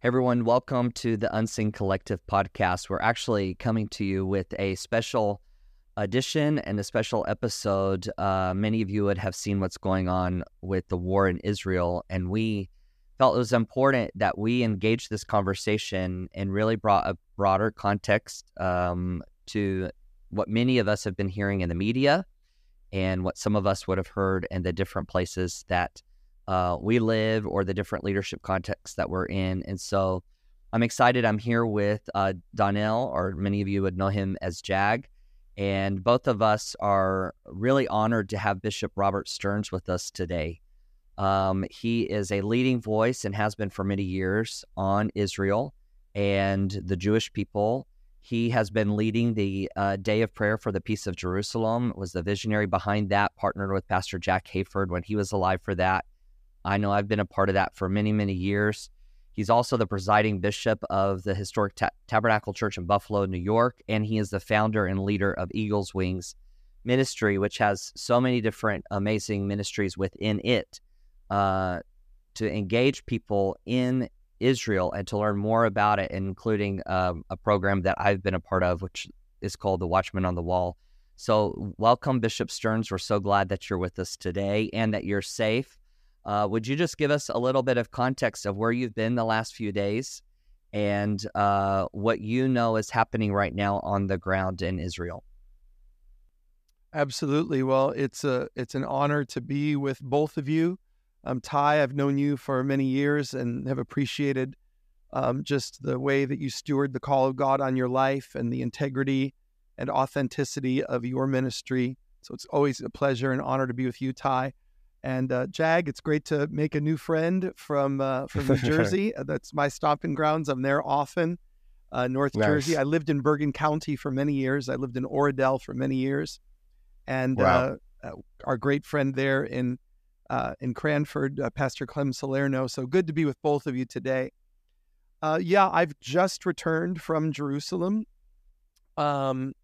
Hey everyone, welcome to the Unseen Collective podcast. We're actually coming to you with a special edition and a special episode. Uh, many of you would have seen what's going on with the war in Israel, and we felt it was important that we engage this conversation and really brought a broader context um, to what many of us have been hearing in the media and what some of us would have heard in the different places that uh, we live or the different leadership contexts that we're in. And so I'm excited. I'm here with uh, Donnell, or many of you would know him as Jag. And both of us are really honored to have Bishop Robert Stearns with us today. Um, he is a leading voice and has been for many years on Israel and the Jewish people. He has been leading the uh, Day of Prayer for the Peace of Jerusalem, was the visionary behind that, partnered with Pastor Jack Hayford when he was alive for that. I know I've been a part of that for many, many years. He's also the presiding bishop of the historic Ta- Tabernacle Church in Buffalo, New York, and he is the founder and leader of Eagles Wings Ministry, which has so many different amazing ministries within it uh, to engage people in Israel and to learn more about it, including um, a program that I've been a part of, which is called the Watchman on the Wall. So, welcome, Bishop Stearns. We're so glad that you're with us today and that you're safe. Uh, would you just give us a little bit of context of where you've been the last few days and uh, what you know is happening right now on the ground in Israel? Absolutely. Well, it's a it's an honor to be with both of you. Um, Ty, I've known you for many years and have appreciated um, just the way that you steward the call of God on your life and the integrity and authenticity of your ministry. So it's always a pleasure and honor to be with you, Ty. And uh, Jag, it's great to make a new friend from uh, from New Jersey. Uh, that's my stomping grounds. I'm there often. Uh, North nice. Jersey. I lived in Bergen County for many years. I lived in Oradell for many years, and wow. Uh, uh, our great friend there in in Cranford, Pastor Clem Salerno. So good to be with both of you today. yeah, I've just returned from Jerusalem. Um,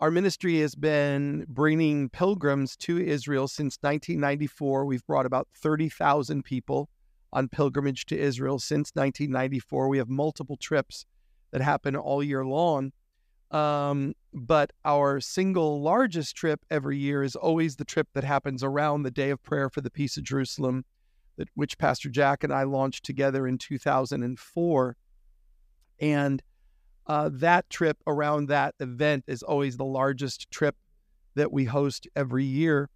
our ministry has been bringing pilgrims to Israel since 1994. We've brought about 30,000 people on pilgrimage to Israel since 1994. We have multiple trips that happen all year long. Um, but our single largest trip every year is always the trip that happens around the Day of Prayer for the Peace of Jerusalem, that, which Pastor Jack and I launched together in 2004. And uh, that trip around that event is always the largest trip that we host every year.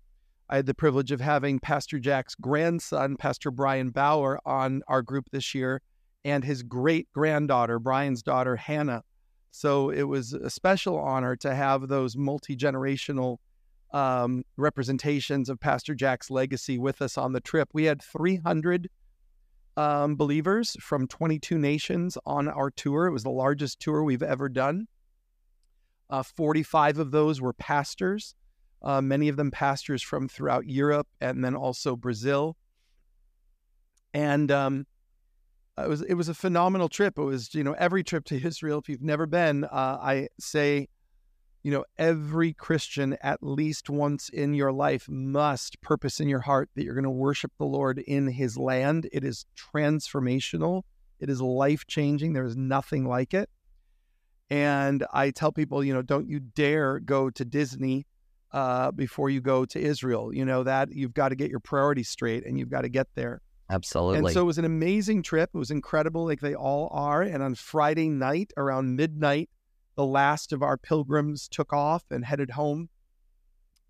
I had the privilege of having Pastor Jack's grandson, Pastor Brian Bauer, on our group this year, and his great granddaughter, Brian's daughter, Hannah. So it was a special honor to have those multi generational um, representations of Pastor Jack's legacy with us on the trip. We had 300 um, believers from 22 nations on our tour. It was the largest tour we've ever done. Uh, 45 of those were pastors, uh, many of them pastors from throughout Europe and then also Brazil. And um, it was it was a phenomenal trip. It was you know every trip to Israel. If you've never been, uh, I say you know, every Christian at least once in your life must purpose in your heart that you're going to worship the Lord in his land. It is transformational, it is life changing. There is nothing like it. And I tell people, you know, don't you dare go to Disney uh, before you go to Israel. You know, that you've got to get your priorities straight and you've got to get there. Absolutely. And so it was an amazing trip. It was incredible, like they all are. And on Friday night, around midnight, the last of our pilgrims took off and headed home.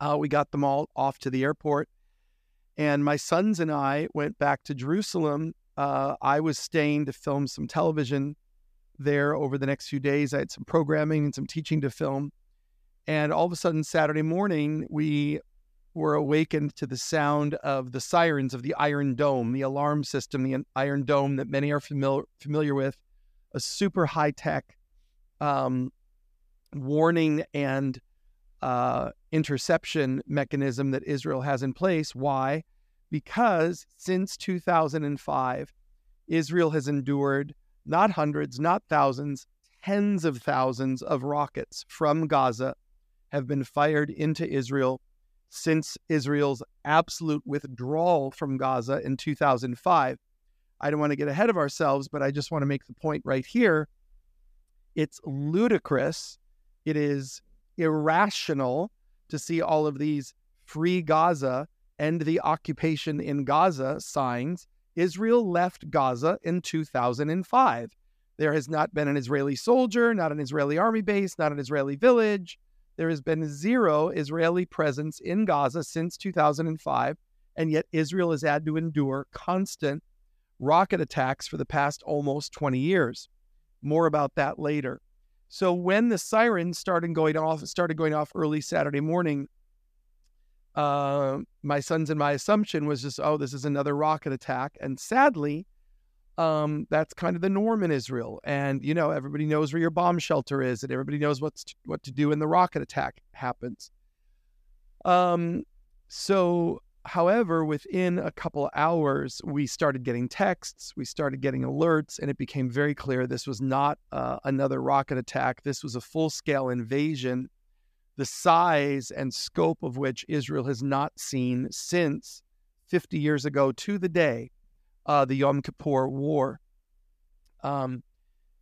Uh, we got them all off to the airport. And my sons and I went back to Jerusalem. Uh, I was staying to film some television there over the next few days. I had some programming and some teaching to film. And all of a sudden, Saturday morning, we were awakened to the sound of the sirens of the Iron Dome, the alarm system, the Iron Dome that many are familiar, familiar with, a super high tech um, warning and uh, interception mechanism that Israel has in place. Why? Because since 2005, Israel has endured not hundreds, not thousands, tens of thousands of rockets from Gaza have been fired into Israel since Israel's absolute withdrawal from Gaza in 2005. I don't want to get ahead of ourselves, but I just want to make the point right here. It's ludicrous. It is irrational to see all of these free Gaza end the occupation in Gaza signs. Israel left Gaza in 2005. There has not been an Israeli soldier, not an Israeli army base, not an Israeli village. There has been zero Israeli presence in Gaza since 2005. And yet Israel has had to endure constant rocket attacks for the past almost 20 years. More about that later. So when the sirens started going off, started going off early Saturday morning, uh, my son's and my assumption was just, oh, this is another rocket attack. And sadly, um, that's kind of the norm in Israel. And you know, everybody knows where your bomb shelter is, and everybody knows what's to, what to do when the rocket attack happens. Um, so However, within a couple hours, we started getting texts, we started getting alerts, and it became very clear this was not uh, another rocket attack. This was a full scale invasion, the size and scope of which Israel has not seen since 50 years ago to the day, uh, the Yom Kippur War. Um,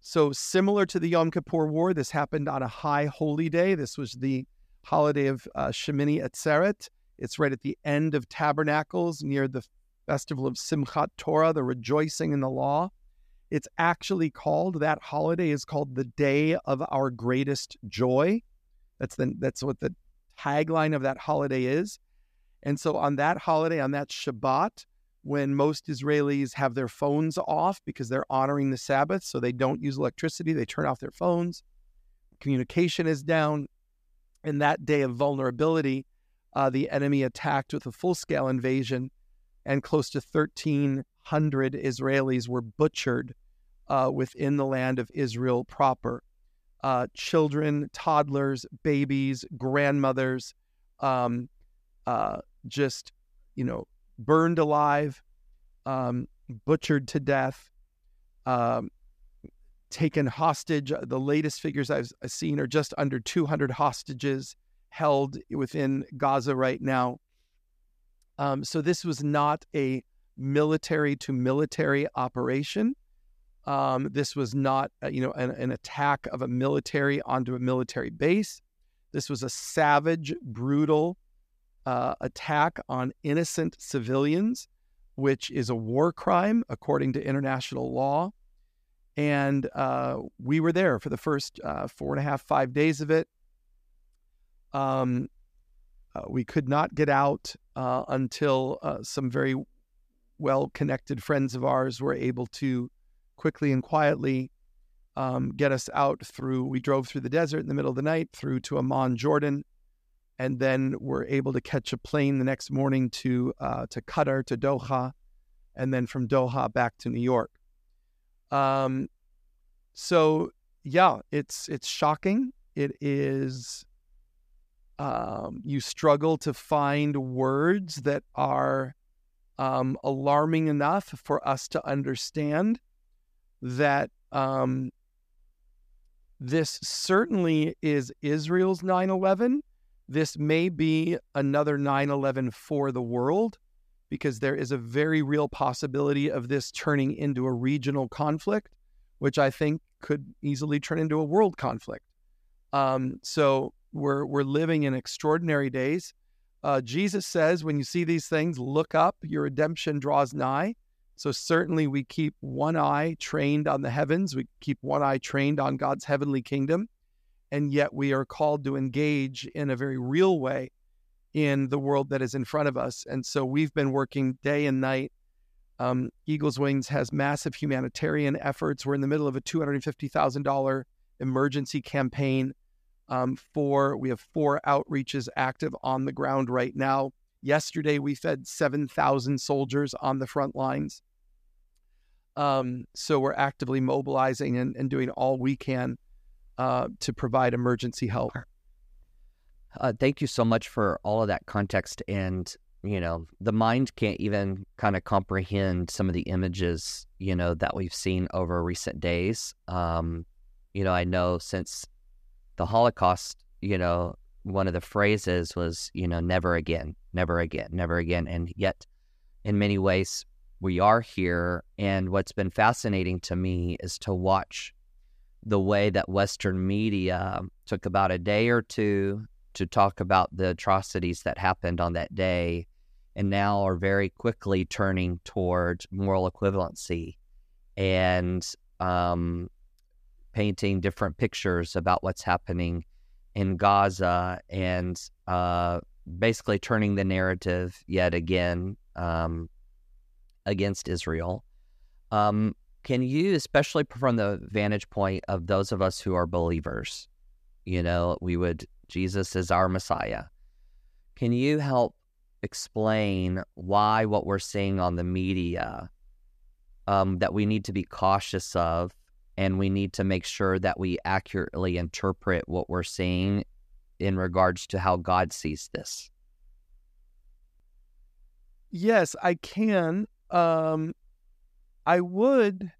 so, similar to the Yom Kippur War, this happened on a high holy day. This was the holiday of uh, Shemini Atzeret it's right at the end of Tabernacles near the festival of Simchat Torah, the rejoicing in the law. It's actually called, that holiday is called the day of our greatest joy. That's the that's what the tagline of that holiday is. And so on that holiday, on that Shabbat, when most Israelis have their phones off because they're honoring the Sabbath, so they don't use electricity, they turn off their phones. Communication is down. And that day of vulnerability, uh, the enemy attacked with a full scale invasion, and close to 1,300 Israelis were butchered uh, within the land of Israel proper. Uh, children, toddlers, babies, grandmothers, um, uh, just, you know, burned alive, um, butchered to death, um, taken hostage. The latest figures I've seen are just under 200 hostages held within Gaza right now. Um, so this was not a military to military operation. Um, this was not, uh, you know, an, an, attack of a military onto a military base. This was a savage, brutal uh, attack on innocent civilians, which is a war crime according to international law. And uh, we were there for the first uh, four and a half, five days of it. Um, uh, we could not get out uh, until uh, some very well connected friends of ours were able to quickly and quietly um, get us out through. We drove through the desert in the middle of the night through to Amman, Jordan, and then were able to catch a plane the next morning to uh, to Qatar, to Doha, and then from Doha back to New York. Um, so yeah, it's it's shocking. It is um, you struggle to find words that are um, alarming enough for us to understand that um, this certainly is Israel's 9 11. This may be another 9 11 for the world because there is a very real possibility of this turning into a regional conflict, which I think could easily turn into a world conflict. Um, so we're, we're living in extraordinary days. Uh, Jesus says, when you see these things, look up, your redemption draws nigh. So, certainly, we keep one eye trained on the heavens, we keep one eye trained on God's heavenly kingdom. And yet, we are called to engage in a very real way in the world that is in front of us. And so, we've been working day and night. Um, Eagles Wings has massive humanitarian efforts. We're in the middle of a $250,000 emergency campaign um, four. We have four outreaches active on the ground right now. Yesterday, we fed 7,000 soldiers on the front lines. Um, so we're actively mobilizing and, and, doing all we can uh, to provide emergency help. Uh, thank you so much for all of that context. And, you know, the mind can't even kind of comprehend some of the images, you know, that we've seen over recent days. Um, you know, I know since the Holocaust, you know, one of the phrases was, you know, never again, never again, never again. And yet, in many ways, we are here. And what's been fascinating to me is to watch the way that Western media took about a day or two to talk about the atrocities that happened on that day and now are very quickly turning toward moral equivalency and um, painting different pictures about what's happening in Gaza and uh, basically turning the narrative yet again um, against Israel. Um, can you, especially from the vantage point of those of us who are believers, you know, we would, Jesus is our Messiah. Can you help explain why what we're seeing on the media um, that we need to be cautious of and we need to make sure that we accurately interpret what we're seeing in regards to how God sees this? Yes, I can. Um, I would.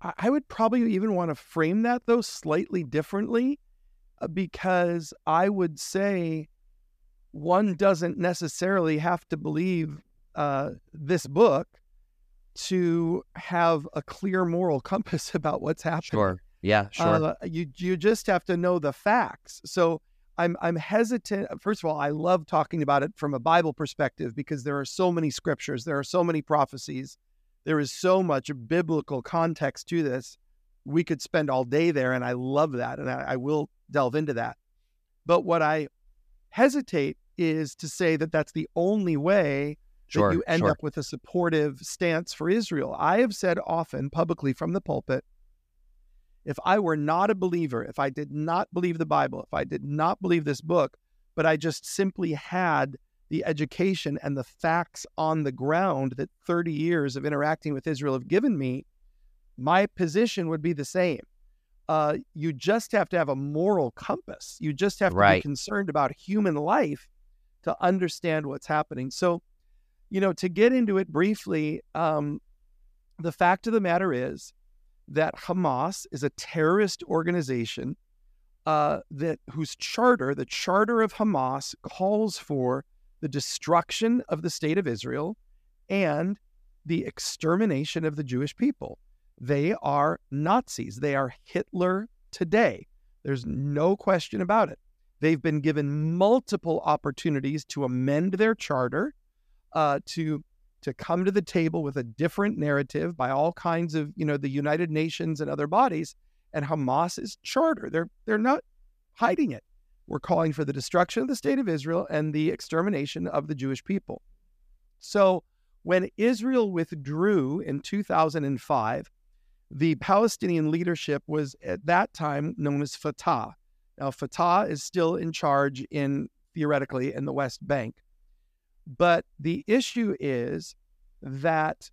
I would probably even want to frame that though slightly differently, uh, because I would say one doesn't necessarily have to believe uh, this book to have a clear moral compass about what's happening. Sure. Yeah, sure. Uh, you you just have to know the facts. So I'm I'm hesitant. First of all, I love talking about it from a Bible perspective because there are so many scriptures, there are so many prophecies, there is so much biblical context to this. We could spend all day there, and I love that, and I, I will delve into that. But what I hesitate is to say that that's the only way sure, that you end sure. up with a supportive stance for Israel. I have said often publicly from the pulpit if I were not a believer, if I did not believe the Bible, if I did not believe this book, but I just simply had the education and the facts on the ground that 30 years of interacting with Israel have given me, my position would be the same. Uh, you just have to have a moral compass. You just have to right. be concerned about human life to understand what's happening. So, you know, to get into it briefly, um, the fact of the matter is that Hamas is a terrorist organization uh, that whose charter, the charter of Hamas, calls for the destruction of the state of Israel and the extermination of the Jewish people. They are Nazis. They are Hitler today. There's no question about it. They've been given multiple opportunities to amend their charter, uh, to to come to the table with a different narrative by all kinds of, you know, the United Nations and other bodies. And Hamas's charter, they're they're not hiding it. We're calling for the destruction of the state of Israel and the extermination of the Jewish people. So when Israel withdrew in 2005, the Palestinian leadership was at that time known as Fatah. Now, Fatah is still in charge in theoretically in the West Bank. But the issue is that,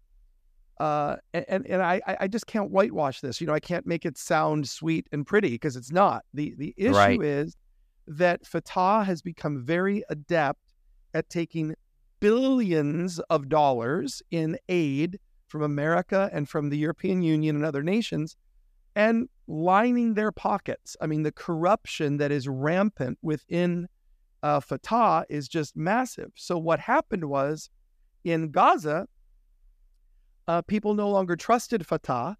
uh, and and I I just can't whitewash this. You know, I can't make it sound sweet and pretty because it's not. the The issue right. is that Fatah has become very adept at taking billions of dollars in aid from America and from the European Union and other nations and lining their pockets. I mean, the corruption that is rampant within uh, Fatah is just massive. So what happened was in Gaza, uh, people no longer trusted Fatah.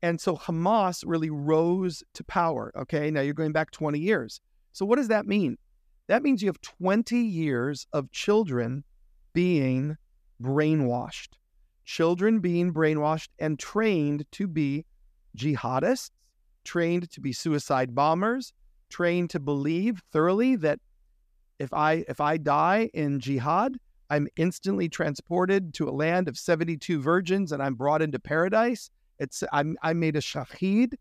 And so Hamas really rose to power. Okay. Now you're going back 20 years. So what does that mean? That means you have 20 years of children being brainwashed, children being brainwashed and trained to be jihadists, trained to be suicide bombers, trained to believe thoroughly that if I if I die in jihad, I'm instantly transported to a land of 72 virgins and I'm brought into paradise. It's I'm I made a shahid,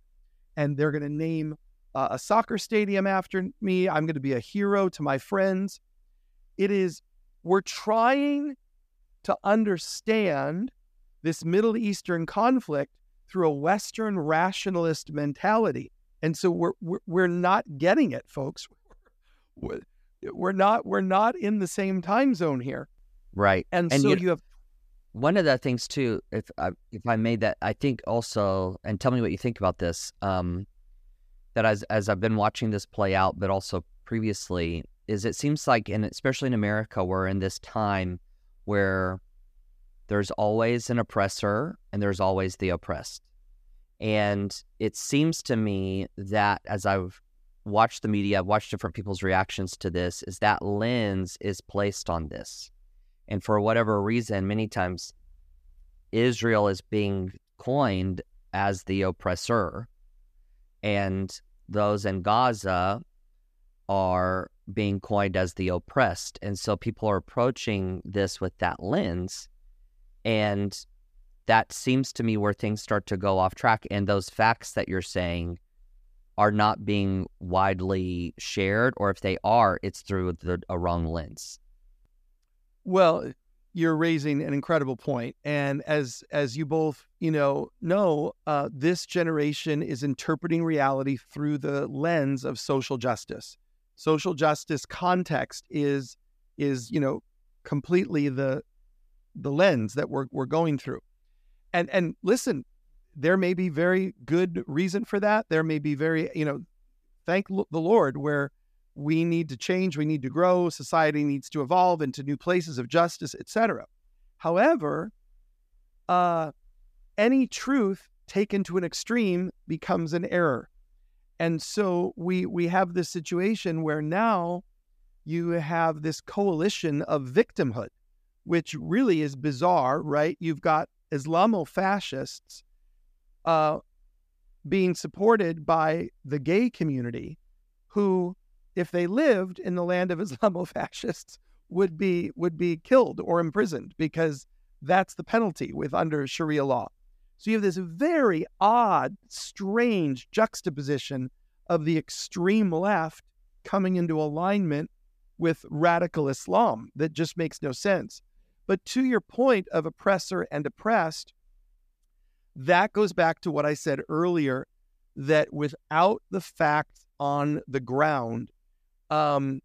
and they're going to name uh, a soccer stadium after me. I'm going to be a hero to my friends. It is we're trying to understand this Middle Eastern conflict through a Western rationalist mentality, and so we're we're, we're not getting it, folks. We're, we're not we're not in the same time zone here. Right. And, and so you, have one of the things too, if I, if I made that, I think also, and tell me what you think about this. Um, that as as I've been watching this play out, but also previously, is it seems like, and especially in America, we're in this time where there's always an oppressor and there's always the oppressed. And it seems to me that as I've watched the media, I've watched different people's reactions to this, is that lens is placed on this. And for whatever reason, many times Israel is being coined as the oppressor, and those in Gaza are being coined as the oppressed. And so people are approaching this with that lens. And that seems to me where things start to go off track. And those facts that you're saying are not being widely shared, or if they are, it's through the, a wrong lens. Well, you're raising an incredible point, and as as you both you know know, uh, this generation is interpreting reality through the lens of social justice. Social justice context is is you know completely the the lens that we're we're going through. And and listen, there may be very good reason for that. There may be very, you know, thank the Lord where we need to change, we need to grow, society needs to evolve into new places of justice, etc. However, uh, any truth taken to an extreme becomes an error. And so we we have this situation where now you have this coalition of victimhood which really is bizarre, right? You've got Islamo fascists uh, being supported by the gay community, who, if they lived in the land of Islamo fascists, would be would be killed or imprisoned because that's the penalty with under Sharia law. So you have this very odd, strange juxtaposition of the extreme left coming into alignment with radical Islam that just makes no sense. But to your point of oppressor and oppressed, that goes back to what I said earlier that without the facts on the ground, um,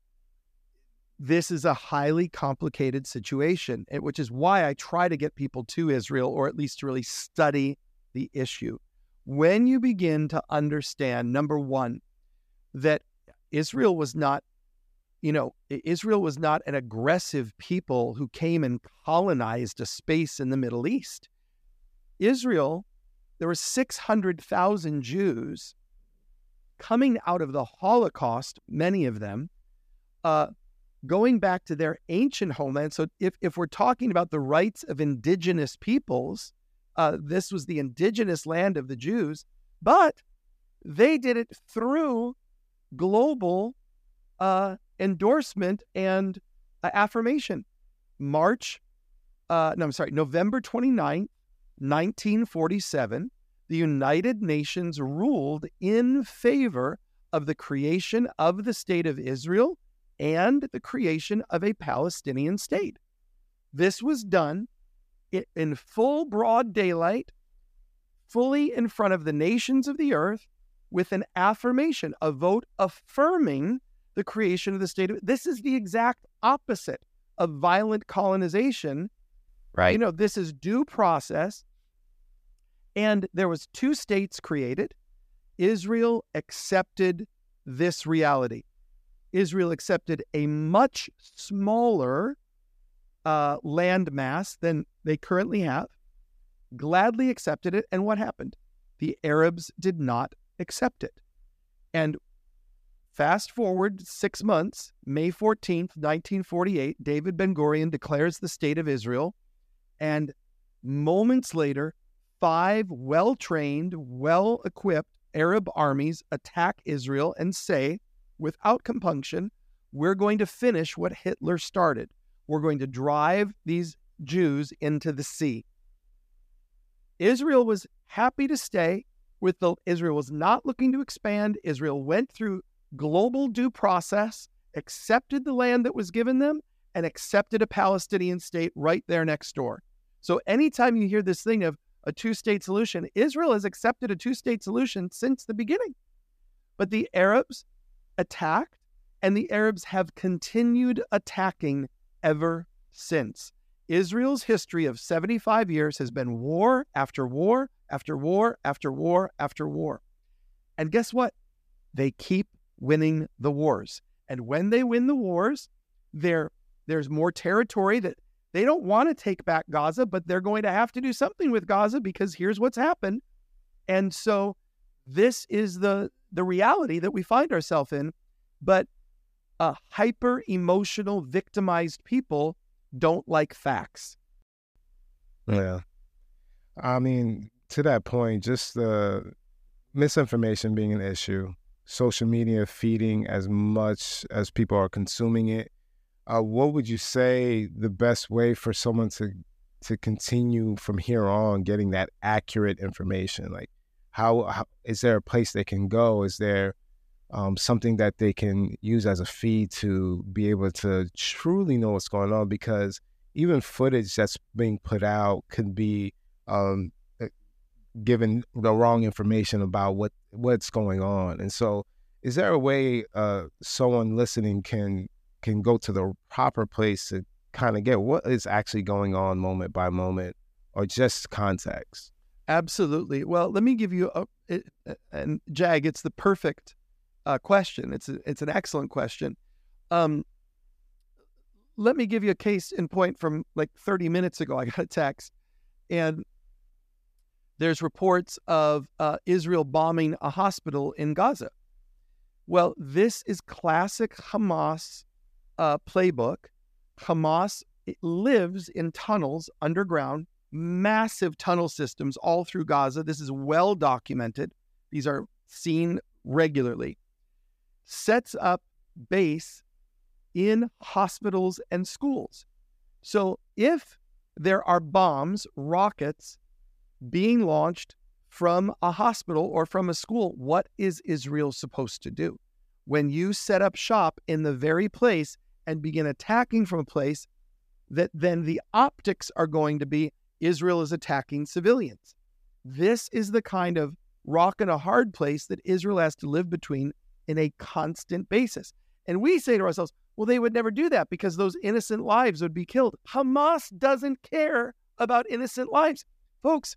this is a highly complicated situation, which is why I try to get people to Israel or at least to really study the issue. When you begin to understand, number one, that Israel was not you know, Israel was not an aggressive people who came and colonized a space in the Middle East. Israel, there were 600,000 Jews coming out of the Holocaust, many of them, uh, going back to their ancient homeland. So, if, if we're talking about the rights of indigenous peoples, uh, this was the indigenous land of the Jews, but they did it through global uh, endorsement and uh, affirmation. March, uh, no, I'm sorry, November 29th, 1947, the United Nations ruled in favor of the creation of the state of Israel and the creation of a Palestinian state. This was done in full broad daylight, fully in front of the nations of the earth, with an affirmation, a vote affirming the creation of the state of this is the exact opposite of violent colonization right? you know this is due process. And there was two states created. Israel accepted this reality. Israel accepted a much smaller uh, land mass than they currently have gladly accepted it. And what happened? The arabs did not accept it. And Fast forward six months, May 14th, 1948, David Ben Gurion declares the state of Israel. And moments later, five well trained, well equipped Arab armies attack Israel and say, without compunction, we're going to finish what Hitler started. We're going to drive these Jews into the sea. Israel was happy to stay with the Israel was not looking to expand. Israel went through global due process, accepted the land that was given them, and accepted a Palestinian state right there next door. So anytime you hear this thing of a two state solution, Israel has accepted a two state solution since the beginning. But the Arabs attacked, and the Arabs have continued attacking ever since. Israel's history of 75 years has been war after war after war after war after war. And guess what? They keep winning the wars. And when they win the wars, there there's more territory that They don't want to take back Gaza, but they're going to have to do something with Gaza because here's what's happened. And so this is the the reality that we find ourselves in. But uh, hyper emotional, victimized people don't like facts. Yeah. I mean, to that point, just the misinformation being an issue, social media feeding as much as people are consuming it. Uh, what would you say the best way for someone to to continue from here on getting that accurate information? Like, how, how is there a place they can go? Is there um, something that they can use as a feed to be able to truly know what's going on? Because even footage that's being put out could be um, eh, given the wrong information about what what's going on. And so, is there a way uh, someone listening can can go to the proper place to kind of get what is actually going on moment by moment, or just context? Absolutely. Well, let me give you a and Jag. It's the perfect uh, question. It's a, it's an excellent question. Um, let me give you a case in point from like 30 minutes ago. I got a text, and there's reports of uh, Israel bombing a hospital in Gaza. Well, this is classic Hamas uh, playbook. Hamas lives in tunnels underground, massive tunnel systems all through Gaza. This is well documented. These are seen regularly. Sets up base in hospitals and schools. So if there are bombs, rockets being launched from a hospital or from a school, what is Israel supposed to do? When you set up shop in the very place and begin attacking from a place that then the optics are going to be Israel is attacking civilians. This is the kind of rock and a hard place that Israel has to live between in a constant basis. And we say to ourselves, well, they would never do that because those innocent lives would be killed. Hamas doesn't care about innocent lives. Folks,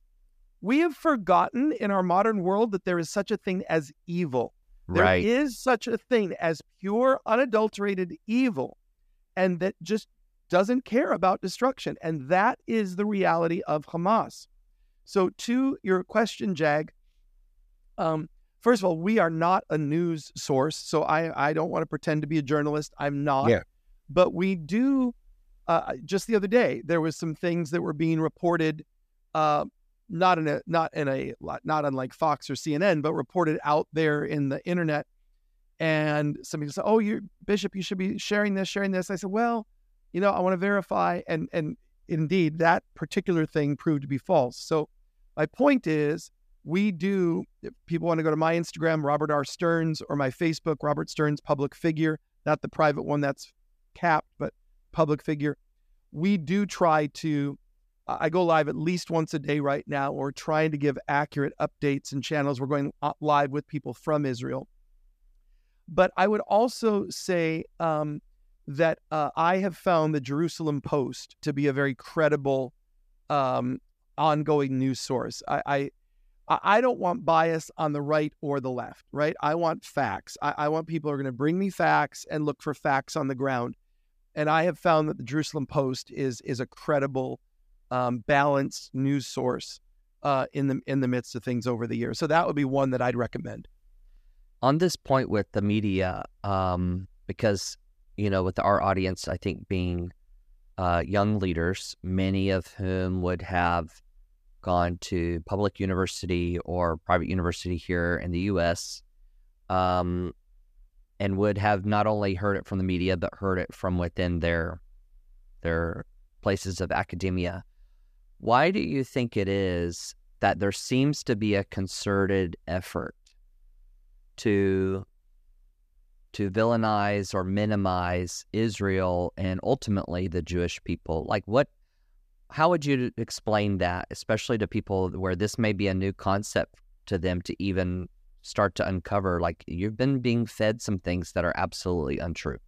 we have forgotten in our modern world that there is such a thing as evil. Right. There is such a thing as pure, unadulterated evil, and that just doesn't care about destruction. And that is the reality of Hamas. So, to your question, Jag, um, first of all, we are not a news source, so I, I don't want to pretend to be a journalist. I'm not. Yeah. But we do. Uh, just the other day, there was some things that were being reported, uh, not in a not in a not unlike Fox or CNN, but reported out there in the internet. And somebody said, "Oh, you Bishop, you should be sharing this, sharing this." I said, "Well, you know, I want to verify." And and indeed, that particular thing proved to be false. So my point is we do, if people want to go to my Instagram, Robert R. Stearns, or my Facebook, Robert Stearns Public Figure, not the private one that's capped, but public figure. We do try to, I go live at least once a day right now. We're trying to give accurate updates and channels. We're going live with people from Israel. But I would also say um, that uh, I have found the Jerusalem Post to be a very credible um, ongoing news source. I, I I don't want bias on the right or the left, right? I want facts. I, I want people who are going to bring me facts and look for facts on the ground. And I have found that the Jerusalem Post is is a credible, um, balanced news source uh, in the in the midst of things over the years. So that would be one that I'd recommend. On this point with the media, um, because you know, with our audience, I think being uh, young leaders, many of whom would have gone to public university or private university here in the U.S. Um, and would have not only heard it from the media but heard it from within their their places of academia. Why do you think it is that there seems to be a concerted effort to to villainize or minimize Israel and ultimately the Jewish people? Like what how would you explain that, especially to people where this may be a new concept to them to even start to uncover? Like you've been being fed some things that are absolutely untrue.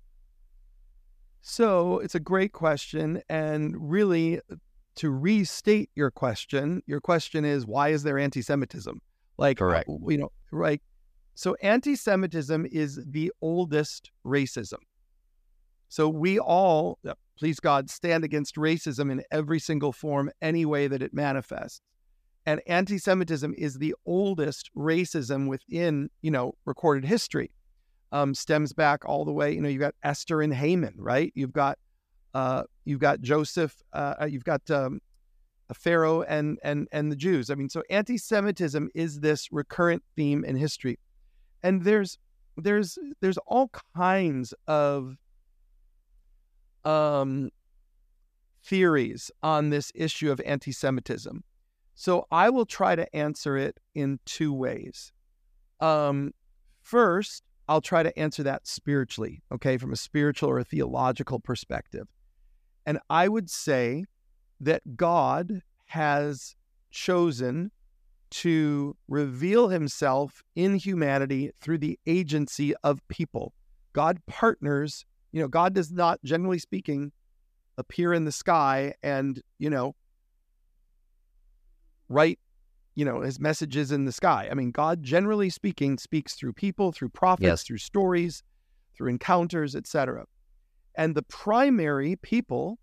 So it's a great question. And really, to restate your question, your question is why is there anti Semitism? Like, uh, correct. You know, right. So anti Semitism is the oldest racism. So we all, please God, stand against racism in every single form, any way that it manifests. And anti Semitism is the oldest racism within, you know, recorded history. Um, stems back all the way, you know, you've got Esther and Haman, right? You've got uh, you've got Joseph, uh, uh you've got um, Pharaoh and and and the Jews. I mean, so anti-Semitism is this recurrent theme in history, and there's there's there's all kinds of um, theories on this issue of anti-Semitism. So I will try to answer it in two ways. Um, first, I'll try to answer that spiritually, okay, from a spiritual or a theological perspective. And I would say that God has chosen to reveal himself in humanity through the agency of people. God partners, you know, God does not, generally speaking, appear in the sky and, you know, write, you know, his messages in the sky. I mean, God, generally speaking, speaks through people, through prophets, yes. through stories, through encounters, etc. And the primary people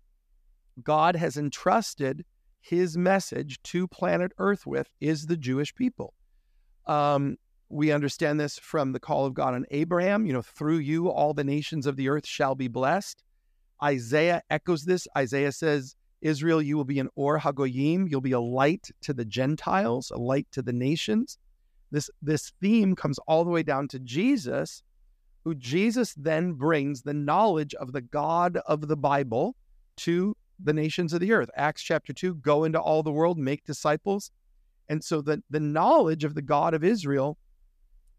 God has entrusted his message to planet Earth with is the Jewish people. Um, we understand this from the call of God on Abraham. You know, through you, all the nations of the earth shall be blessed. Isaiah echoes this. Isaiah says, Israel, you will be an Or Hagoyim. You'll be a light to the Gentiles, a light to the nations. This, this theme comes all the way down to Jesus, who Jesus then brings the knowledge of the God of the Bible to the nations of the earth. Acts chapter 2 go into all the world, make disciples. And so the, the knowledge of the God of Israel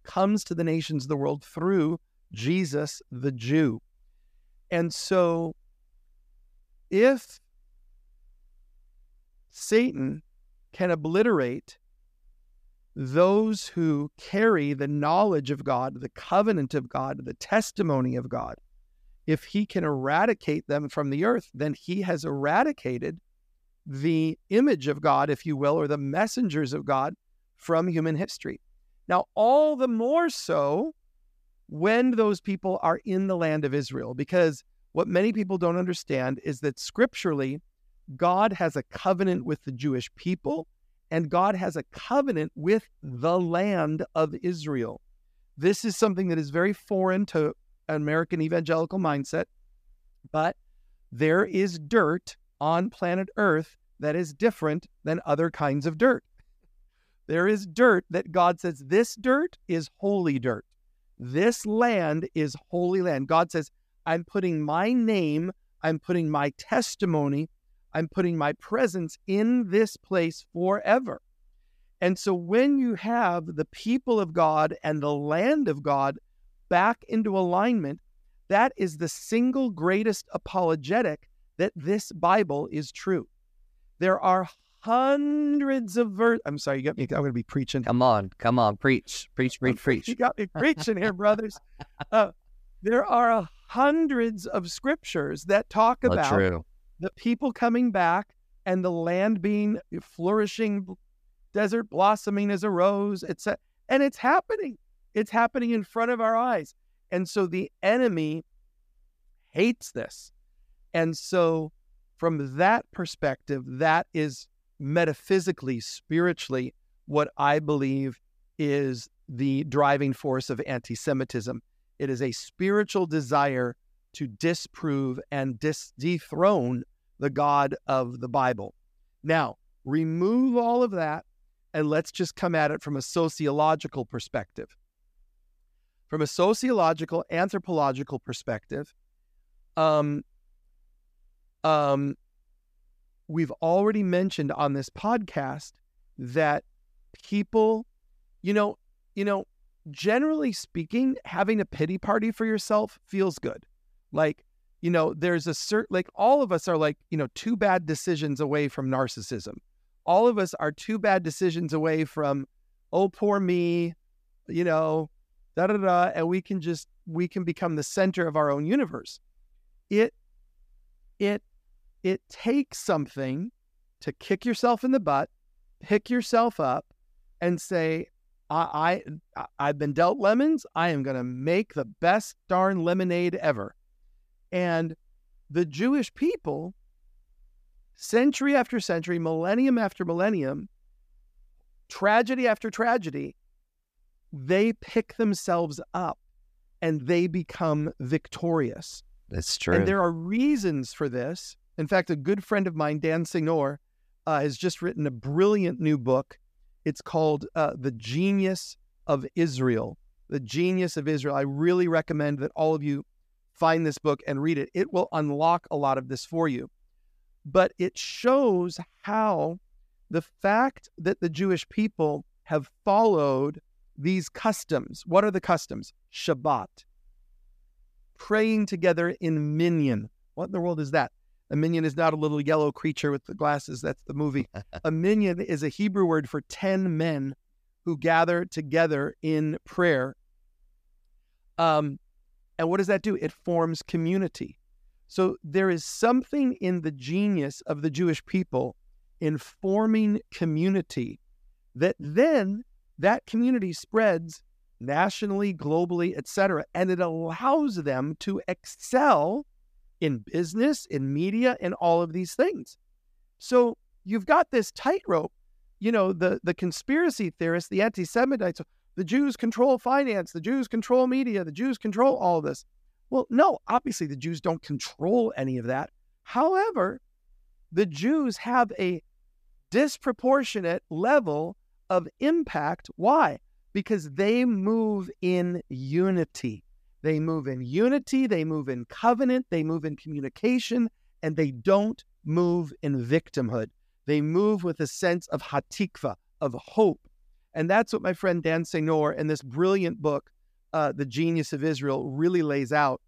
comes to the nations of the world through Jesus the Jew. And so if Satan can obliterate those who carry the knowledge of God, the covenant of God, the testimony of God, if he can eradicate them from the earth, then he has eradicated the image of God, if you will, or the messengers of God from human history. Now, all the more so when those people are in the land of Israel, because what many people don't understand is that scripturally, God has a covenant with the Jewish people, and God has a covenant with the land of Israel. This is something that is very foreign to American evangelical mindset, but there is dirt on planet Earth that is different than other kinds of dirt. There is dirt that God says, this dirt is holy dirt. This land is holy land. God says, I'm putting my name, I'm putting my testimony, I'm putting my presence in this place forever. And so when you have the people of God and the land of God back into alignment, that is the single greatest apologetic that this Bible is true. There are hundreds of verses. I'm sorry, you got me. I'm going to be preaching. Come on, come on, preach, preach, preach, preach. You got me preaching here, brothers. Uh, there are hundreds of scriptures that talk about true. The people coming back and the land being flourishing, desert blossoming as a rose, etc. And it's happening. It's happening in front of our eyes. And so the enemy hates this. And so, from that perspective, that is metaphysically, spiritually, what I believe is the driving force of anti Semitism. It is a spiritual desire to disprove and dis- dethrone the God of the Bible. Now, remove all of that and let's just come at it from a sociological perspective. From a sociological, anthropological perspective, um, um, we've already mentioned on this podcast that people, you know, you know, generally speaking, having a pity party for yourself feels good. Like, you know, there's a certain, like, all of us are like, you know, two bad decisions away from narcissism. All of us are two bad decisions away from, oh, poor me, you know, da da da, and we can just we can become the center of our own universe. It it it takes something to kick yourself in the butt, pick yourself up, and say, I, I I've been dealt lemons. I am gonna make the best darn lemonade ever. And the Jewish people, century after century, millennium after millennium, tragedy after tragedy, they pick themselves up and they become victorious. That's true. And there are reasons for this. In fact, a good friend of mine, Dan Senor, uh, has just written a brilliant new book. It's called uh, The Genius of Israel. The Genius of Israel. I really recommend that all of you find this book and read it. It will unlock a lot of this for you. But it shows how the fact that the Jewish people have followed these customs. What are the customs? Shabbat, praying together in minyan. What in the world is that? A minion is not a little yellow creature with the glasses. That's the movie. a minyan is a Hebrew word for 10 men who gather together in prayer. Um, and what does that do? It forms community. So there is something in the genius of the Jewish people in forming community that then that community spreads nationally, globally, etc., and it allows them to excel in business, in media, in all of these things. So you've got this tightrope. You know, the the conspiracy theorists, the anti-Semites, the Jews control finance, the Jews control media, the Jews control all this. Well, no, obviously the Jews don't control any of that. However, the Jews have a disproportionate level of impact. Why? Because they move in unity. They move in unity, they move in covenant, they move in communication, and they don't move in victimhood. They move with a sense of hatikva, of hope. And that's what my friend Dan Senor in this brilliant book, uh, The Genius of Israel, really lays out.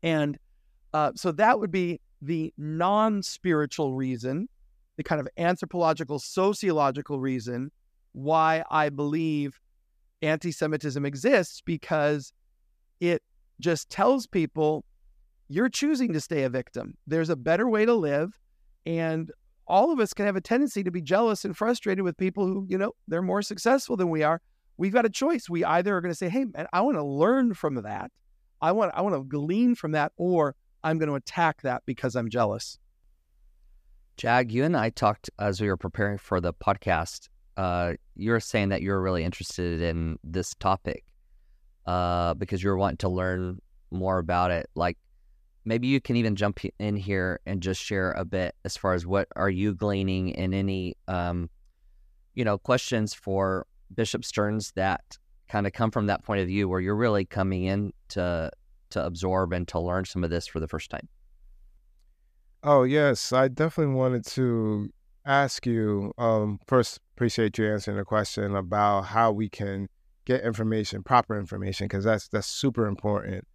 And uh, so that would be the non spiritual reason, the kind of anthropological, sociological reason why I believe anti Semitism exists because it just tells people you're choosing to stay a victim. There's a better way to live. And all of us can have a tendency to be jealous and frustrated with people who, you know, they're more successful than we are. We've got a choice. We either are going to say, hey, man, I want to learn from that. I want, I want to glean from that, or I'm going to attack that because I'm jealous. Jag, you and I talked as we were preparing for the podcast. Uh, you're saying that you're really interested in this topic uh, because you're wanting to learn more about it. Like maybe you can even jump in here and just share a bit as far as what are you gleaning in any um, you know questions for Bishop Stearns that kind of come from that point of view where you're really coming in to to absorb and to learn some of this for the first time. Oh yes, I definitely wanted to ask you um, first. Appreciate you answering the question about how we can get information, proper information, because that's that's super important.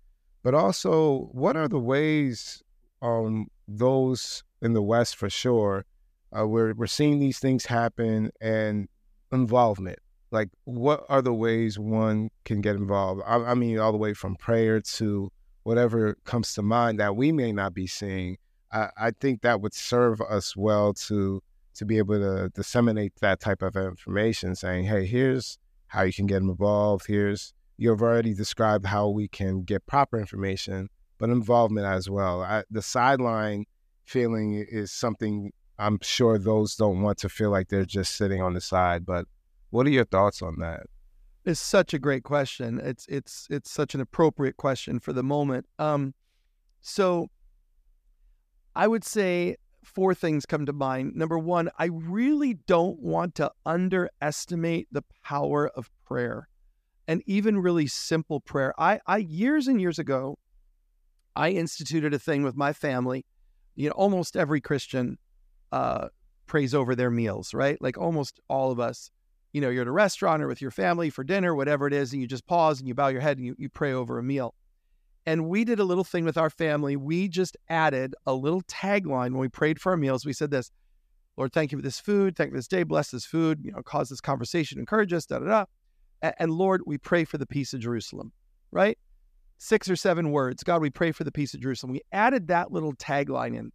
But also, what are the ways um, those in the West, for sure, uh, we're we're seeing these things happen and involvement. Like, what are the ways one can get involved? I, I mean, all the way from prayer to whatever comes to mind that we may not be seeing. I, I think that would serve us well to to be able to disseminate that type of information, saying, "Hey, here's how you can get involved. Here's you've already described how we can get proper information, but involvement as well. I, the sideline feeling is something I'm sure those don't want to feel like they're just sitting on the side. But what are your thoughts on that? It's such a great question. It's it's it's such an appropriate question for the moment. Um, so I would say four things come to mind. Number one, I really don't want to underestimate the power of prayer and even really simple prayer. I, I years and years ago, I instituted a thing with my family. You know, almost every Christian uh, prays over their meals, right? Like almost all of us. You know, you're at a restaurant or with your family for dinner, whatever it is, and you just pause and you bow your head and you, you pray over a meal. And we did a little thing with our family. We just added a little tagline when we prayed for our meals. We said this Lord, thank you for this food. Thank you for this day. Bless this food. You know, cause this conversation, encourage us, da da da. And, Lord, we pray for the peace of Jerusalem, right? Six or seven words. God, we pray for the peace of Jerusalem. We added that little tagline in.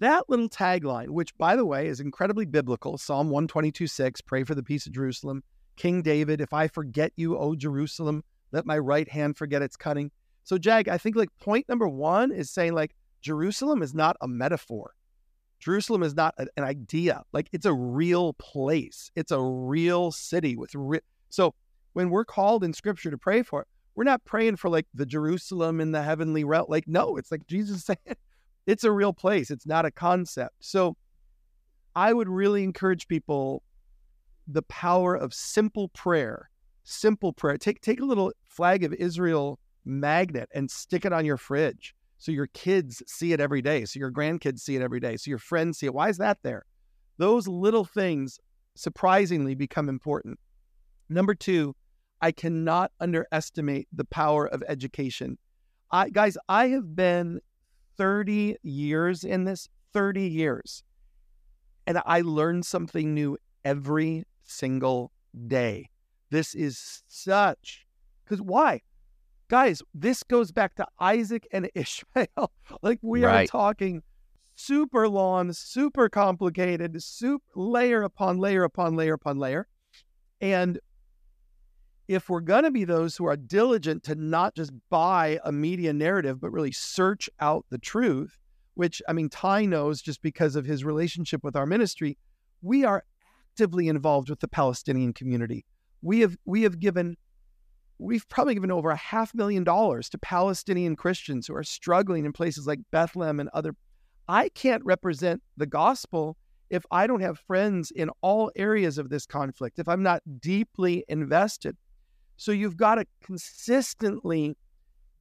That little tagline, which by the way is incredibly biblical, Psalm 122 6, pray for the peace of Jerusalem. King David, if I forget you, O Jerusalem, let my right hand forget its cutting. So, Jag, I think like point number one is saying like Jerusalem is not a metaphor. Jerusalem is not an idea. Like it's a real place. It's a real city with re- so when we're called in Scripture to pray for it, we're not praying for like the Jerusalem in the heavenly realm. Like no, it's like Jesus saying it's a real place. It's not a concept. So I would really encourage people the power of simple prayer. Simple prayer. Take take a little flag of Israel magnet and stick it on your fridge so your kids see it every day, so your grandkids see it every day, so your friends see it. Why is that there? Those little things surprisingly become important. Number two, I cannot underestimate the power of education. I, guys, I have been 30 years in this, 30 years, and I learn something new every single day. This is such, because why? Guys, this goes back to Isaac and Ishmael. like we right. are talking super long, super complicated, soup layer upon layer upon layer upon layer. And if we're going to be those who are diligent to not just buy a media narrative, but really search out the truth, which I mean, Ty knows just because of his relationship with our ministry, we are actively involved with the Palestinian community. We have we have given we've probably given over a half million dollars to Palestinian Christians who are struggling in places like Bethlehem and other. I can't represent the gospel if I don't have friends in all areas of this conflict, if I'm not deeply invested. So you've got to consistently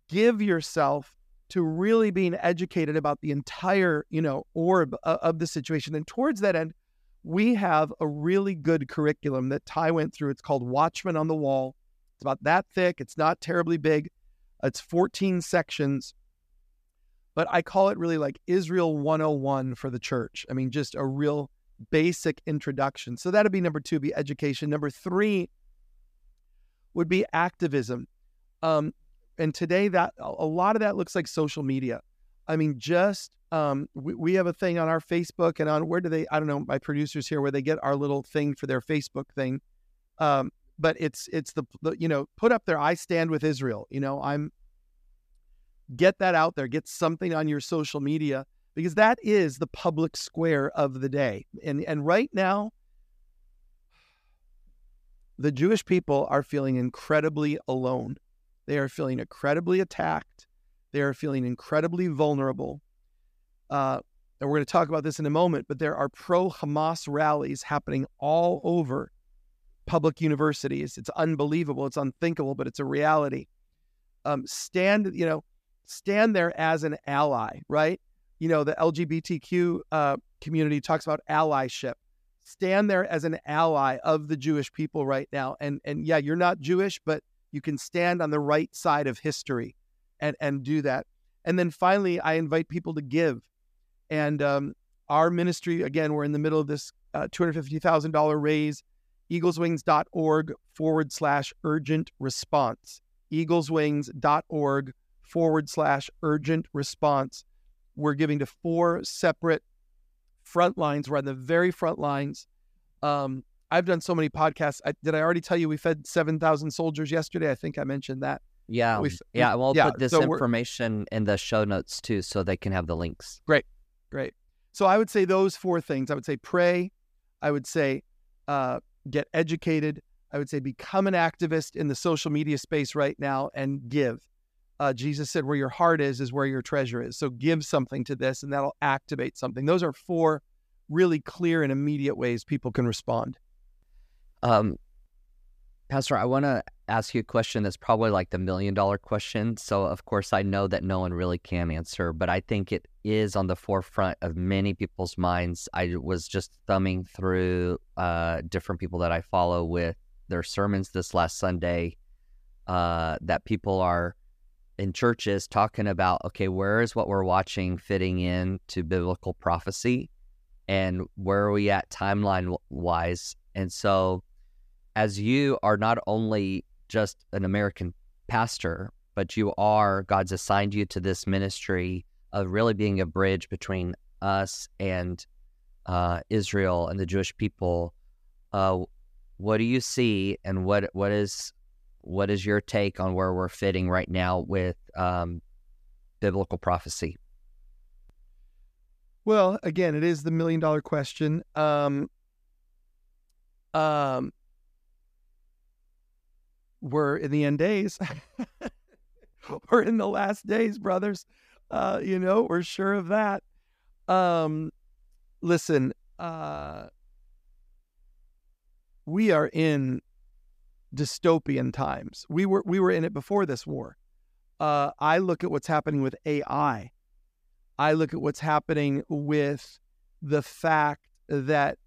give yourself to really being educated about the entire, you know, orb of the situation. And towards that end, we have a really good curriculum that Ty went through. It's called Watchman on the Wall. It's about that thick. It's not terribly big. It's 14 sections. But I call it really like Israel 101 for the church. I mean, just a real basic introduction. So that'd be number two, be education. Number three would be activism. Um, and today that a lot of that looks like social media. I mean, just um, we, we have a thing on our Facebook and on where do they? I don't know. My producers here where they get our little thing for their Facebook thing. Um, but it's it's the, the you know put up there i stand with israel you know i'm get that out there get something on your social media because that is the public square of the day and and right now the jewish people are feeling incredibly alone. They are feeling incredibly attacked. They are feeling incredibly vulnerable. Uh, and we're going to talk about this in a moment but there are pro hamas rallies happening all over public universities. It's unbelievable. It's unthinkable, but it's a reality. Um, stand, you know, stand there as an ally, right? You know, the LGBTQ uh, community talks about allyship. Stand there as an ally of the Jewish people right now. And and yeah, you're not Jewish, but you can stand on the right side of history and and do that. And then finally, I invite people to give. And um, our ministry, again, we're in the middle of this uh, $250,000 raise eagleswings.org forward slash urgent response. Eagleswings.org forward slash urgent response. We're giving to four separate front lines. We're on the very front lines. Um, I've done so many podcasts. I, did I already tell you we fed 7,000 soldiers yesterday? I think I mentioned that. Yeah. we yeah. We'll yeah, put this so information in the show notes too so they can have the links. Great. Great. So I would say those four things. I would say pray. I would say uh, get educated. I would say become an activist in the social media space right now and give. Uh, Jesus said, where your heart is, is where your treasure is. So give something to this and that'll activate something. Those are four really clear and immediate ways people can respond. Um, Pastor, I want to ask you a question that's probably like the million dollar question. So, of course, I know that no one really can answer, but I think it is on the forefront of many people's minds. I was just thumbing through uh, different people that I follow with their sermons this last Sunday uh, that people are in churches talking about okay, where is what we're watching fitting in to biblical prophecy? And where are we at timeline wise? And so, as you are not only just an American pastor, but you are, God's assigned you to this ministry of really being a bridge between us and uh, Israel and the Jewish people. Uh, what do you see, and what what is what is your take on where we're fitting right now with um, biblical prophecy? Well, again, it is the million dollar question. Um, um, we're in the end days. we're in the last days, brothers. Uh, you know, we're sure of that. Um, listen, uh, we are in dystopian times. We were we were in it before this war. Uh, I look at what's happening with AI. I look at what's happening with the fact that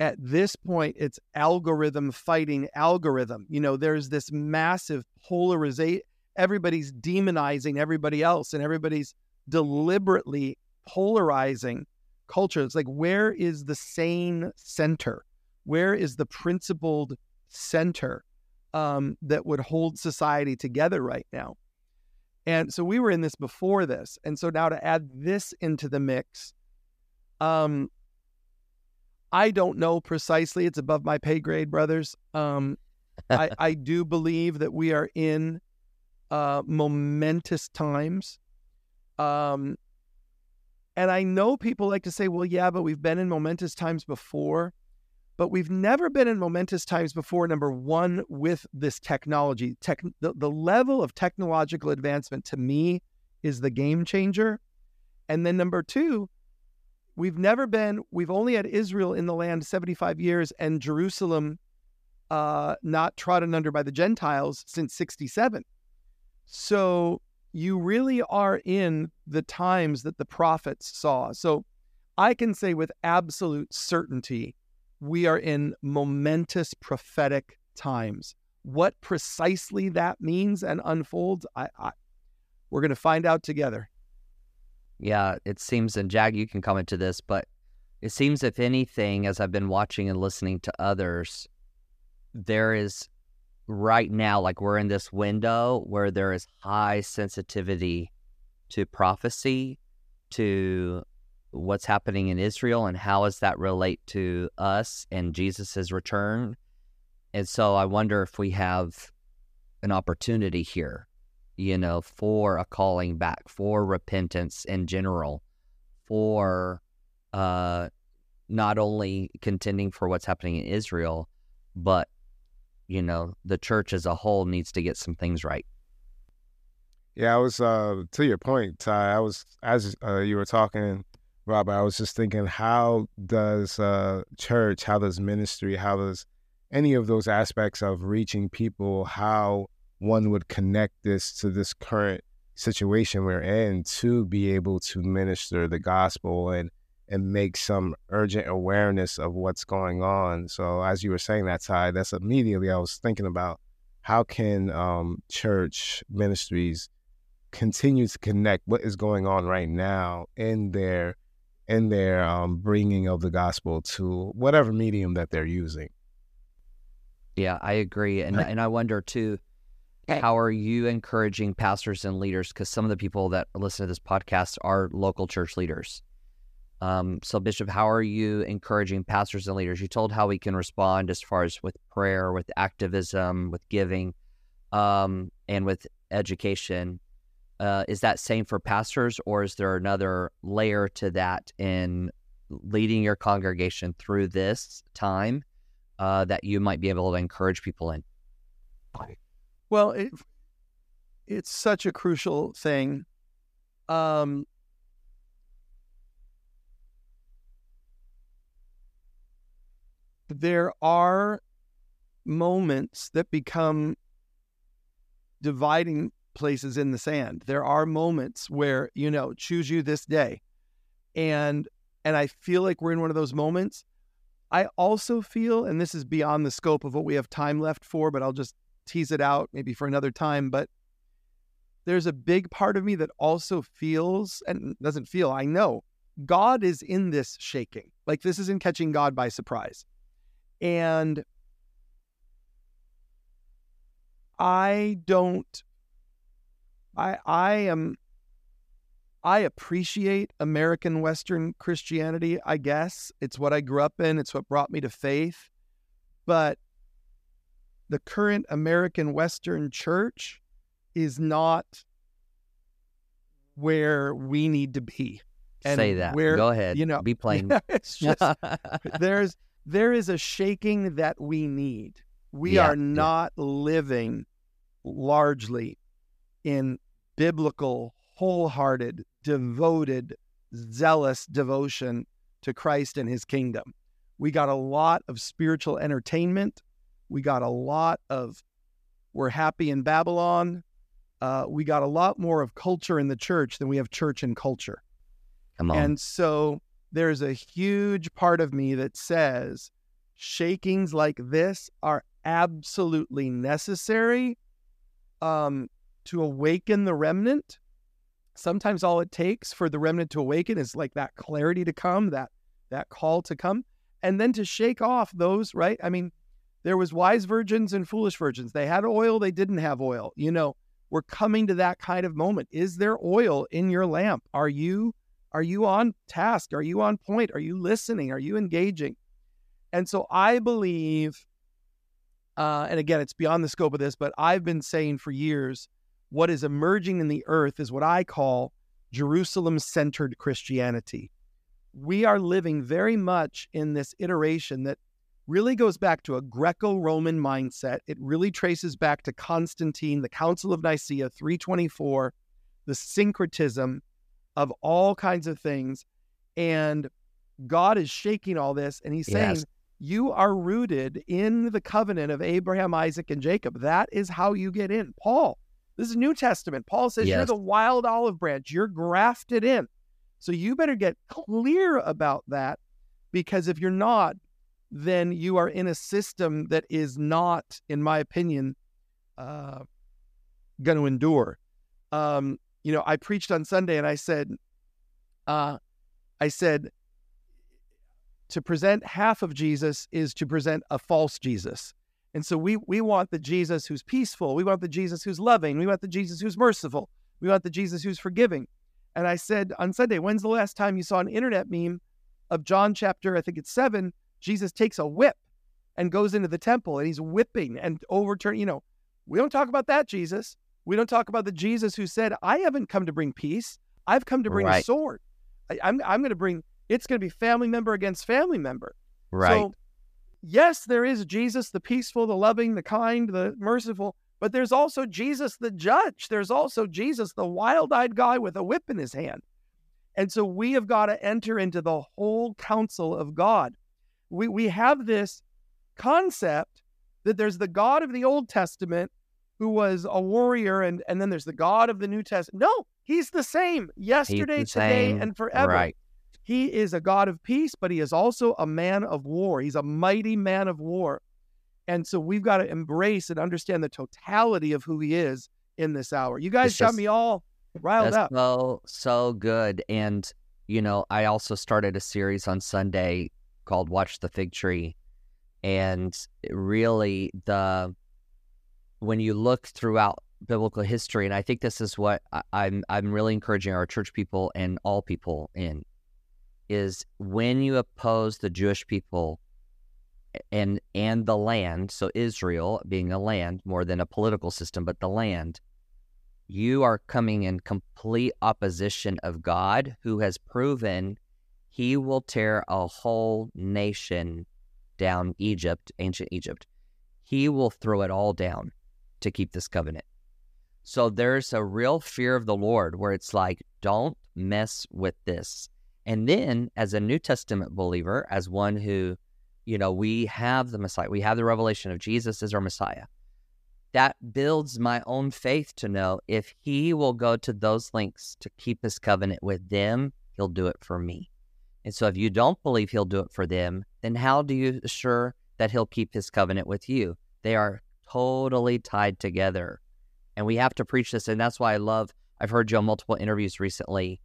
at this point it's algorithm fighting algorithm. You know, there's this massive polarization. Everybody's demonizing everybody else, and everybody's deliberately polarizing culture. It's like, where is the sane center? Where is the principled center um, that would hold society together right now? And so we were in this before this. And so now to add this into the mix, um, I don't know precisely. It's above my pay grade, brothers. Um, I, I do believe that we are in uh, momentous times. Um, and I know people like to say, well, yeah, but we've been in momentous times before. But we've never been in momentous times before, number one, with this technology. Tech, the, the level of technological advancement to me is the game changer. And then number two, we've never been, we've only had Israel in the land 75 years and Jerusalem uh, not trodden under by the Gentiles since 67. So you really are in the times that the prophets saw. So I can say with absolute certainty, we are in momentous prophetic times. What precisely that means and unfolds, I, I we're going to find out together. Yeah, it seems, and Jag, you can comment to this, but it seems, if anything, as I've been watching and listening to others, there is right now, like we're in this window where there is high sensitivity to prophecy, to what's happening in Israel, and how does that relate to us and Jesus's return. And so I wonder if we have an opportunity here you know, for a calling back, for repentance in general, for uh, not only contending for what's happening in Israel, but, you know, the church as a whole needs to get some things right. Yeah, I was, uh, to your point, Ty, I was, as uh, you were talking, Robert, I was just thinking, how does uh, church, how does ministry, how does any of those aspects of reaching people, how one would connect this to this current situation we're in to be able to minister the gospel and and make some urgent awareness of what's going on. So as you were saying that, Ty, that's immediately I was thinking about how can um, church ministries continue to connect what is going on right now in their in their um, bringing of the gospel to whatever medium that they're using. Yeah, I agree, and and I wonder too Okay. How are you encouraging pastors and leaders? Because some of the people that listen to this podcast are local church leaders. Um, so, Bishop, how are you encouraging pastors and leaders? You told how we can respond as far as with prayer, with activism, with giving, um, and with education. Uh, is that same for pastors, or is there another layer to that in leading your congregation through this time uh, that you might be able to encourage people in? Well, it, it's such a crucial thing. Um, there are moments that become dividing places in the sand. There are moments where, you know, choose you this day. And and I feel like we're in one of those moments. I also feel, and this is beyond the scope of what we have time left for, but I'll just tease it out maybe for another time. But there's a big part of me that also feels and doesn't feel, I know God is in this shaking. Like this isn't catching God by surprise. And I don't I I am I appreciate American Western Christianity, I guess. It's what I grew up in, it's what brought me to faith. But the current American Western church is not where we need to be. And Say that. Where, Go ahead. You know, be plain. it's just there's there is a shaking that we need. We Yeah, are yeah. not living largely in biblical, wholehearted, devoted, zealous devotion to Christ and his kingdom. We got a lot of spiritual entertainment. We got a lot of we're happy in Babylon. Uh, we got a lot more of culture in the church than we have church and culture. Come on. And so there's a huge part of me that says shakings like this are absolutely necessary um, to awaken the remnant. Sometimes all it takes for the remnant to awaken is like that clarity to come, that that call to come, and then to shake off those, right? I mean, there was wise virgins and foolish virgins. They had oil, they didn't have oil. You know, we're coming to that kind of moment. Is there oil in your lamp? Are you are you on task? Are you on point? Are you listening? Are you engaging? And so I believe, uh, and again, it's beyond the scope of this, but I've been saying for years what is emerging in the earth is what I call Jerusalem centered Christianity. We are living very much in this iteration that really goes back to a Greco Roman mindset. It really traces back to Constantine, the Council of Nicaea 324, the syncretism of all kinds of things. And God is shaking all this, and He's saying, Yes. You are rooted in the covenant of Abraham, Isaac, and Jacob. That is how you get in. Paul, this is New Testament. Paul says, You're the wild olive branch, you're grafted in. So you better get clear about that because if you're not, then you are in a system that is not, in my opinion, uh, going to endure. Um, you know, I preached on Sunday and I said, uh, I said, to present half of Jesus is to present a false Jesus. And so we we want the Jesus who's peaceful. We want the Jesus who's loving. We want the Jesus who's merciful. We want the Jesus who's forgiving. And I said on Sunday, when's the last time you saw an internet meme of John chapter, I think it's seven, Jesus takes a whip and goes into the temple and he's whipping and overturning, you know, we don't talk about that Jesus. We don't talk about the Jesus who said, I haven't come to bring peace. I've come to bring a sword. I, I'm I'm going to bring. It's going to be family member against family member. right. So, yes, there is Jesus, the peaceful, the loving, the kind, the merciful, but there's also Jesus, the judge. There's also Jesus, the wild eyed guy with a whip in his hand. And so we have got to enter into the whole counsel of God. We, we have this concept that there's the God of the Old Testament who was a warrior, and, and then there's the God of the New Testament. No, he's the same yesterday, the today, same. and forever. Right. He is a God of peace, but he is also a man of war. He's a mighty man of war. And so we've got to embrace and understand the totality of who he is in this hour. You guys It's got just- me all riled up. so so good. And you know, I also started a series on Sunday called "Watch the Fig Tree," and really the when you look throughout biblical history, and I think this is what I, I'm I'm really encouraging our church people and all people in is when you oppose the Jewish people and and the land, so Israel being a land more than a political system, but the land you are coming in complete opposition of God, who has proven he will tear a whole nation down Egypt, ancient Egypt. He will throw it all down to keep this covenant. So there's a real fear of the Lord where it's like, don't mess with this. And then, as a New Testament believer, as one who, you know, we have the Messiah, we have the revelation of Jesus as our Messiah that builds my own faith to know if he will go to those lengths to keep his covenant with them, he'll do it for me. And so if you don't believe he'll do it for them, then how do you assure that he'll keep his covenant with you? They are totally tied together. And we have to preach this. And that's why I love, I've heard you on multiple interviews recently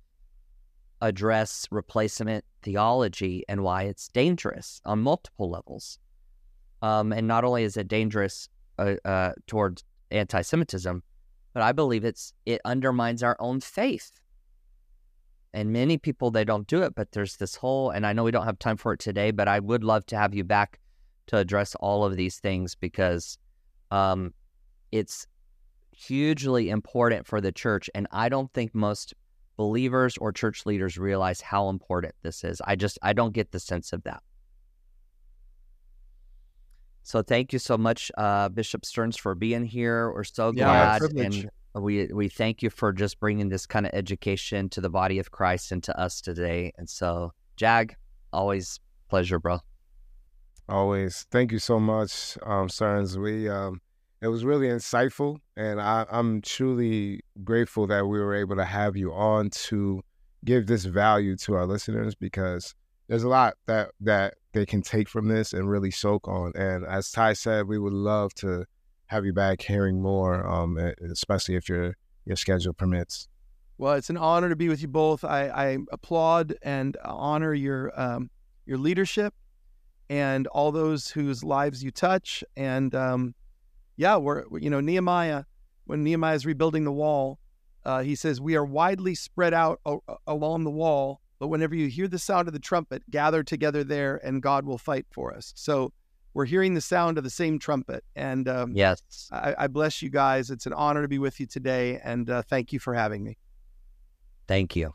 address replacement theology and why it's dangerous on multiple levels. Um, and not only is it dangerous uh, uh, towards anti-Semitism, but I believe it's it undermines our own faith. And many people they don't do it, but there's this whole, and I know we don't have time for it today, but I would love to have you back to address all of these things because um, it's hugely important for the church, and I don't think most believers or church leaders realize how important this is. I just I don't get the sense of that. So thank you so much, uh, Bishop Stearns, for being here. We're so Yeah, glad, and we we thank you for just bringing this kind of education to the body of Christ and to us today. And so, Jag, always pleasure, bro. Always. Thank you so much, um, Stearns. We um, it was really insightful, and I, I'm truly grateful that we were able to have you on to give this value to our listeners because there's a lot that that they can take from this and really soak on. And as Ty said, we would love to have you back hearing more, um, especially if your your schedule permits. Well, it's an honor to be with you both. I, I applaud and honor your um, your leadership and all those whose lives you touch. And um, yeah, we're you know Nehemiah when Nehemiah is rebuilding the wall, uh, he says we are widely spread out a- along the wall, but whenever you hear the sound of the trumpet, gather together there, and God will fight for us. So we're hearing the sound of the same trumpet, and um, Yes, I, I bless you guys. It's an honor to be with you today, and uh, thank you for having me. thank you.